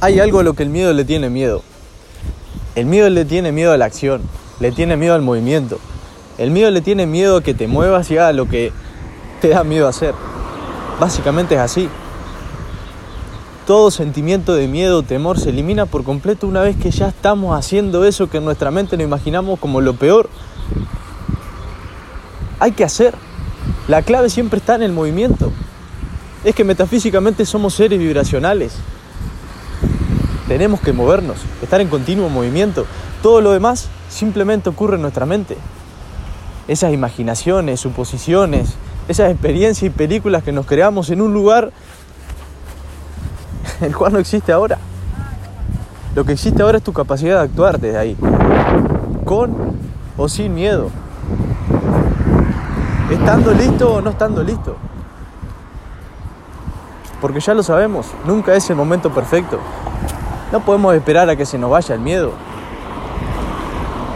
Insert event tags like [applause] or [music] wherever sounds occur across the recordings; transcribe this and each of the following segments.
Hay algo a lo que el miedo le tiene miedo. El miedo le tiene miedo a la acción, le tiene miedo al movimiento. El miedo le tiene miedo a que te muevas y hagas lo que te da miedo hacer. Básicamente es así. Todo sentimiento de miedo o temor se elimina por completo una vez que ya estamos haciendo eso que en nuestra mente nos imaginamos como lo peor. Hay que hacer. La clave siempre está en el movimiento. Es que metafísicamente somos seres vibracionales. Tenemos que movernos, estar en continuo movimiento. Todo lo demás simplemente ocurre en nuestra mente. Esas imaginaciones, suposiciones, esas experiencias y películas que nos creamos en un lugar [laughs] el cual no existe ahora. Lo que existe ahora es tu capacidad de actuar desde ahí, con o sin miedo, estando listo o no estando listo. Porque ya lo sabemos, nunca es el momento perfecto. No podemos esperar a que se nos vaya el miedo.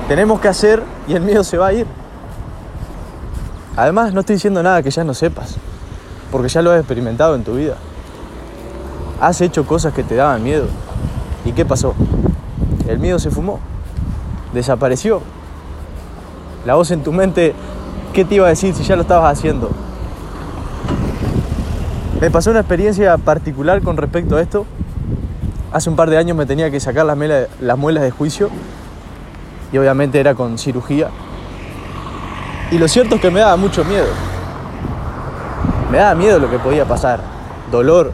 Tenemos que hacer y el miedo se va a ir. Además, no estoy diciendo nada que ya no sepas, porque ya lo has experimentado en tu vida. Has hecho cosas que te daban miedo. ¿Y qué pasó? El miedo se fumó, desapareció. La voz en tu mente, ¿qué te iba a decir si ya lo estabas haciendo? Me pasó una experiencia particular con respecto a esto Hace un par de años me tenía que sacar las, muelas de juicio y obviamente era con cirugía. Y lo cierto es que me daba mucho miedo. Me daba miedo lo que podía pasar. Dolor,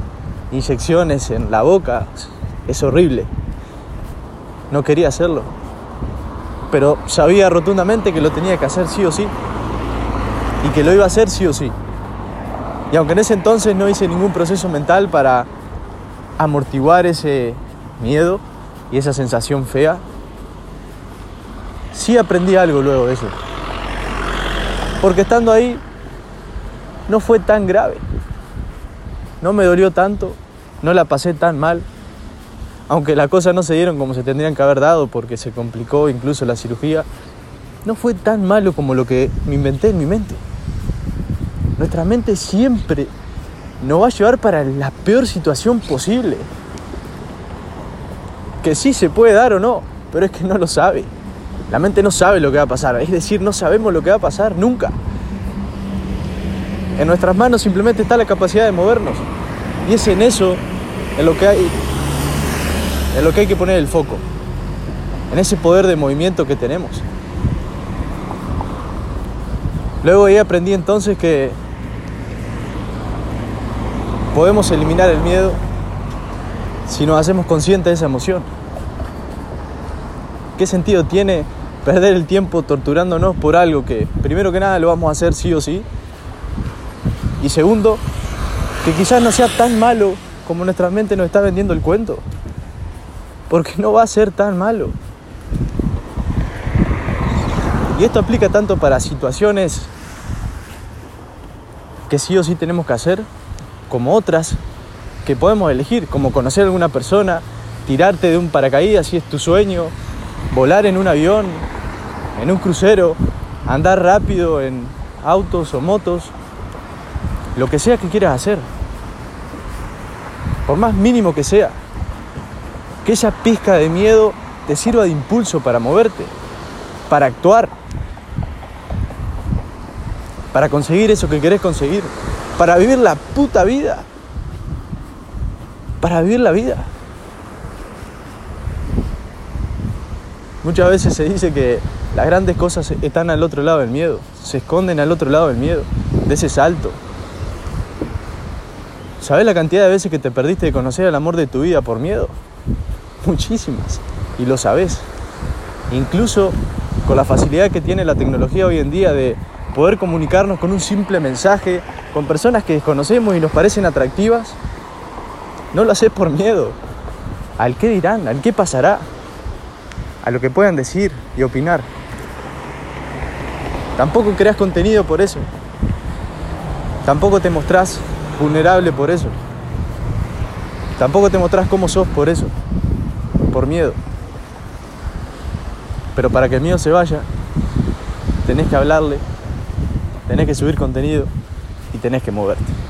inyecciones en la boca. Es horrible. No quería hacerlo. Pero sabía rotundamente que lo tenía que hacer sí o sí. Y que lo iba a hacer sí o sí. Y aunque en ese entonces no hice ningún proceso mental para amortiguar ese miedo y esa sensación fea, sí aprendí algo luego de eso. Porque estando ahí no fue tan grave. No me dolió tanto, no la pasé tan mal. Aunque las cosas no se dieron como se tendrían que haber dado porque se complicó incluso la cirugía, no fue tan malo como lo que me inventé en mi mente. Nuestra mente siempre nos va a llevar para la peor situación posible. Que sí se puede dar o no, pero es que no lo sabe. La mente no sabe lo que va a pasar, es decir, no sabemos lo que va a pasar nunca. En nuestras manos simplemente está la capacidad de movernos. Y es en eso en lo que hay en lo que hay que poner el foco. En ese poder de movimiento que tenemos. Luego ahí aprendí entonces que podemos eliminar el miedo si nos hacemos conscientes de esa emoción. ¿Qué sentido tiene perder el tiempo torturándonos por algo que, primero que nada, lo vamos a hacer sí o sí? Y segundo, que quizás no sea tan malo como nuestra mente nos está vendiendo el cuento. Porque no va a ser tan malo. Y esto aplica tanto para situaciones que sí o sí tenemos que hacer, como otras que podemos elegir, como conocer a alguna persona, tirarte de un paracaídas si es tu sueño, volar en un avión, en un crucero, andar rápido en autos o motos, lo que sea que quieras hacer, por más mínimo que sea, que esa pizca de miedo te sirva de impulso para moverte, para actuar, para conseguir eso que querés conseguir para vivir la puta vida. Para vivir la vida. Muchas veces se dice que las grandes cosas están al otro lado del miedo, se esconden al otro lado del miedo, de ese salto. ¿Sabes la cantidad de veces que te perdiste de conocer el amor de tu vida por miedo? Muchísimas. Y lo sabes. Incluso con la facilidad que tiene la tecnología hoy en día de poder comunicarnos con un simple mensaje, con personas que desconocemos y nos parecen atractivas, no lo haces por miedo. ¿Al qué dirán? ¿Al qué pasará? A lo que puedan decir y opinar. Tampoco creas contenido por eso. Tampoco te mostrás vulnerable por eso. Tampoco te mostrás cómo sos por eso. Por miedo. Pero para que el miedo se vaya, tenés que hablarle tenés que subir contenido y tenés que moverte.